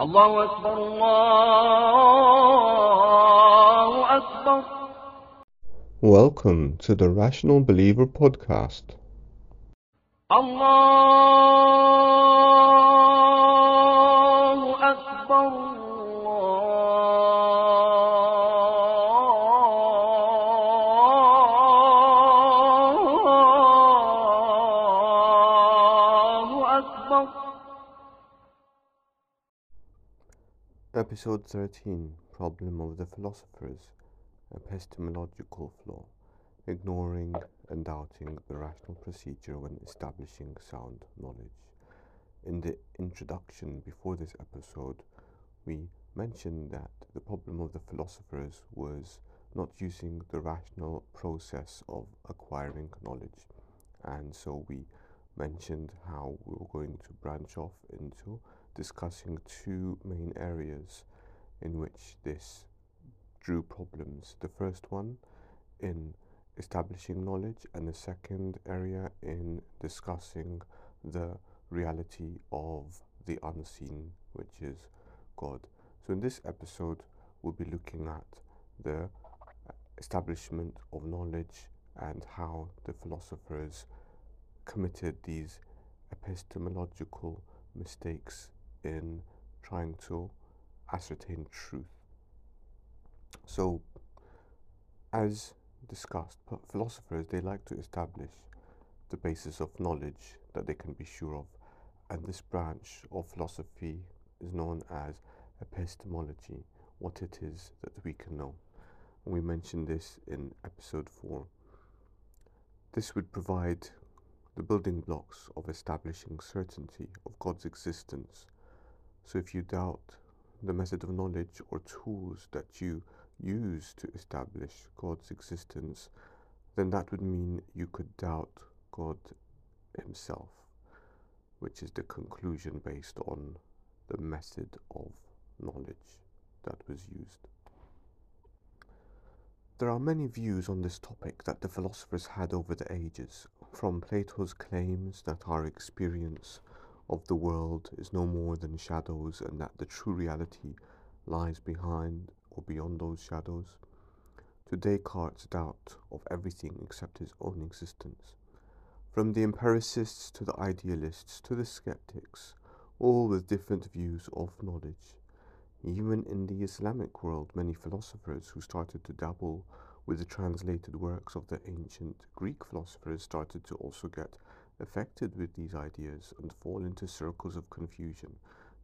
الله أكبر الله أكبر Welcome to the Rational Believer podcast. الله Episode 13 Problem of the Philosophers Epistemological Flaw Ignoring and Doubting the Rational Procedure when Establishing Sound Knowledge. In the introduction before this episode, we mentioned that the problem of the philosophers was not using the rational process of acquiring knowledge. And so we mentioned how we were going to branch off into discussing two main areas in which this drew problems. The first one in establishing knowledge, and the second area in discussing the reality of the unseen, which is God. So, in this episode, we'll be looking at the establishment of knowledge and how the philosophers committed these epistemological mistakes in trying to ascertain truth. So, as discussed, philosophers they like to establish the basis of knowledge that they can be sure of, and this branch of philosophy is known as epistemology, what it is that we can know. And we mentioned this in episode 4. This would provide the building blocks of establishing certainty of God's existence. So if you doubt the method of knowledge or tools that you use to establish God's existence, then that would mean you could doubt God Himself, which is the conclusion based on the method of knowledge that was used. There are many views on this topic that the philosophers had over the ages, from Plato's claims that our experience of the world is no more than shadows and that the true reality lies behind or beyond those shadows, to Descartes' doubt of everything except his own existence. From the empiricists to the idealists to the skeptics, all with different views of knowledge. Even in the Islamic world, many philosophers who started to dabble with the translated works of the ancient Greek philosophers started to also get affected with these ideas and fall into circles of confusion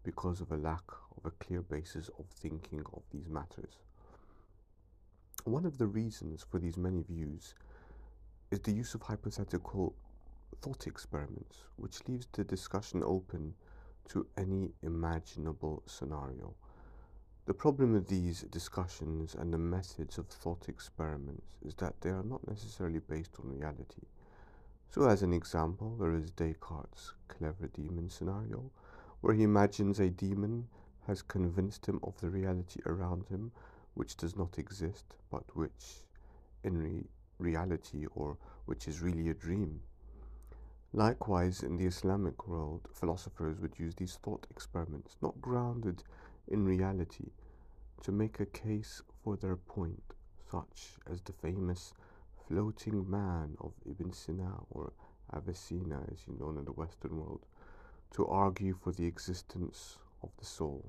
because of a lack of a clear basis of thinking of these matters. One of the reasons for these many views is the use of hypothetical thought experiments, which leaves the discussion open to any imaginable scenario. The problem with these discussions and the methods of thought experiments is that they are not necessarily based on reality. So, as an example, there is Descartes' clever demon scenario, where he imagines a demon has convinced him of the reality around him, which does not exist, but which in re- reality or which is really a dream. Likewise, in the Islamic world, philosophers would use these thought experiments, not grounded in reality, to make a case for their point, such as the famous floating man of Ibn Sina or Avicenna, as you know in the Western world, to argue for the existence of the soul.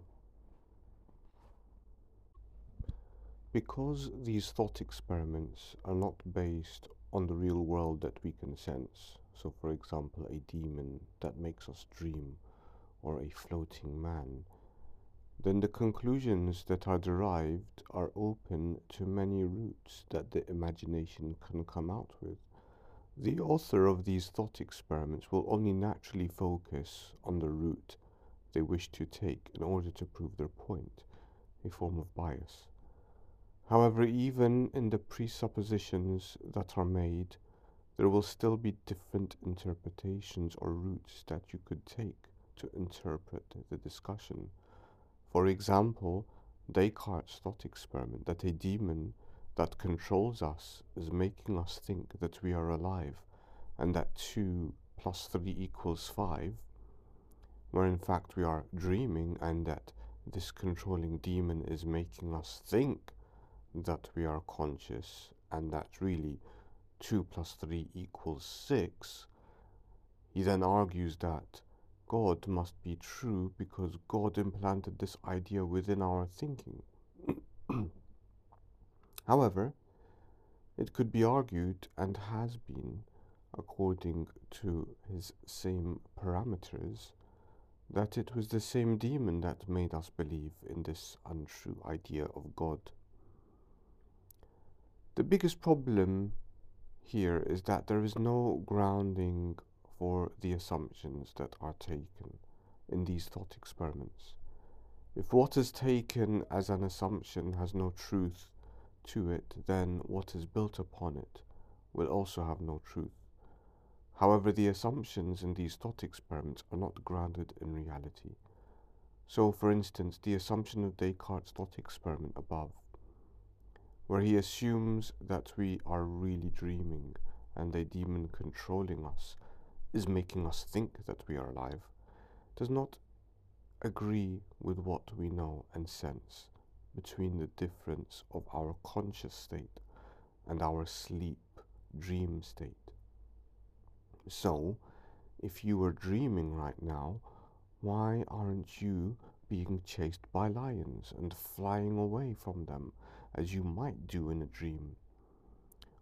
Because these thought experiments are not based on the real world that we can sense, so for example, a demon that makes us dream, or a floating man, then the conclusions that are derived are open to many routes that the imagination can come out with. The author of these thought experiments will only naturally focus on the route they wish to take in order to prove their point, a form of bias. However, even in the presuppositions that are made, there will still be different interpretations or routes that you could take to interpret the discussion. For example, Descartes' thought experiment that a demon that controls us is making us think that we are alive and that 2 plus 3 equals 5, where in fact we are dreaming and that this controlling demon is making us think that we are conscious and that really 2 plus 3 equals 6, he then argues that God must be true because God implanted this idea within our thinking. However, it could be argued and has been, according to his same parameters, that it was the same demon that made us believe in this untrue idea of God. The biggest problem here is that there is no grounding for the assumptions that are taken in these thought experiments. If what is taken as an assumption has no truth to it, then what is built upon it will also have no truth. However, the assumptions in these thought experiments are not grounded in reality. So, for instance, the assumption of Descartes' thought experiment above, where he assumes that we are really dreaming and a demon controlling us is making us think that we are alive, does not agree with what we know and sense between the difference of our conscious state and our sleep dream state. So, if you were dreaming right now, why aren't you being chased by lions and flying away from them as you might do in a dream?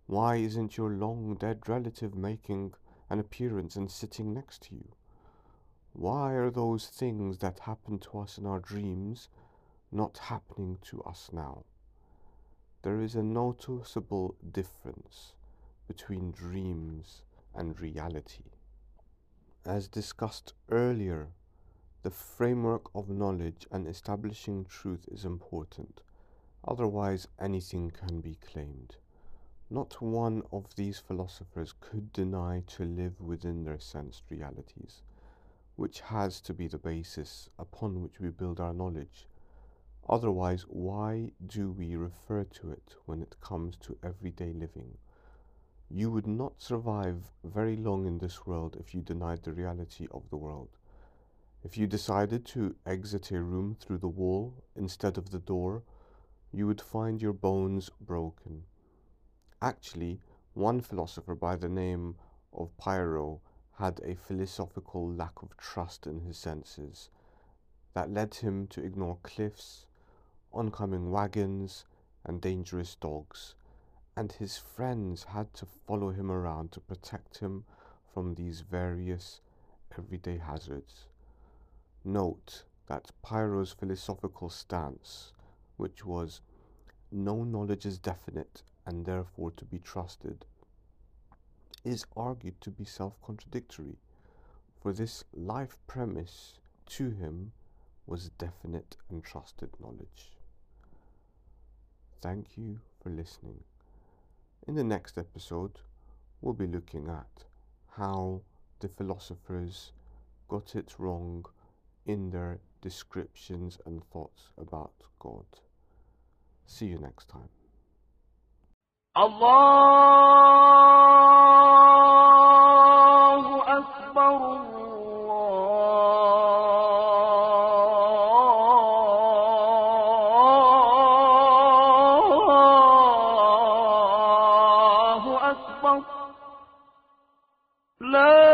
Why isn't your long dead relative making an appearance and sitting next to you? Why are those things that happen to us in our dreams not happening to us now? There is a noticeable difference between dreams and reality. As discussed earlier, the framework of knowledge and establishing truth is important, otherwise, anything can be claimed. Not one of these philosophers could deny to live within their sensed realities, which has to be the basis upon which we build our knowledge. Otherwise, why do we refer to it when it comes to everyday living? You would not survive very long in this world if you denied the reality of the world. If you decided to exit a room through the wall instead of the door, you would find your bones broken. Actually, one philosopher by the name of Pyrrho had a philosophical lack of trust in his senses that led him to ignore cliffs, oncoming wagons, and dangerous dogs and his friends had to follow him around to protect him from these various everyday hazards. Note that Pyrrho's philosophical stance, which was no knowledge is definite and therefore to be trusted, is argued to be self contradictory, for this life premise to him was definite and trusted knowledge. Thank you for listening. In the next episode, we'll be looking at how the philosophers got it wrong in their descriptions and thoughts about God. See you next time. الله أكبر الله أكبر لا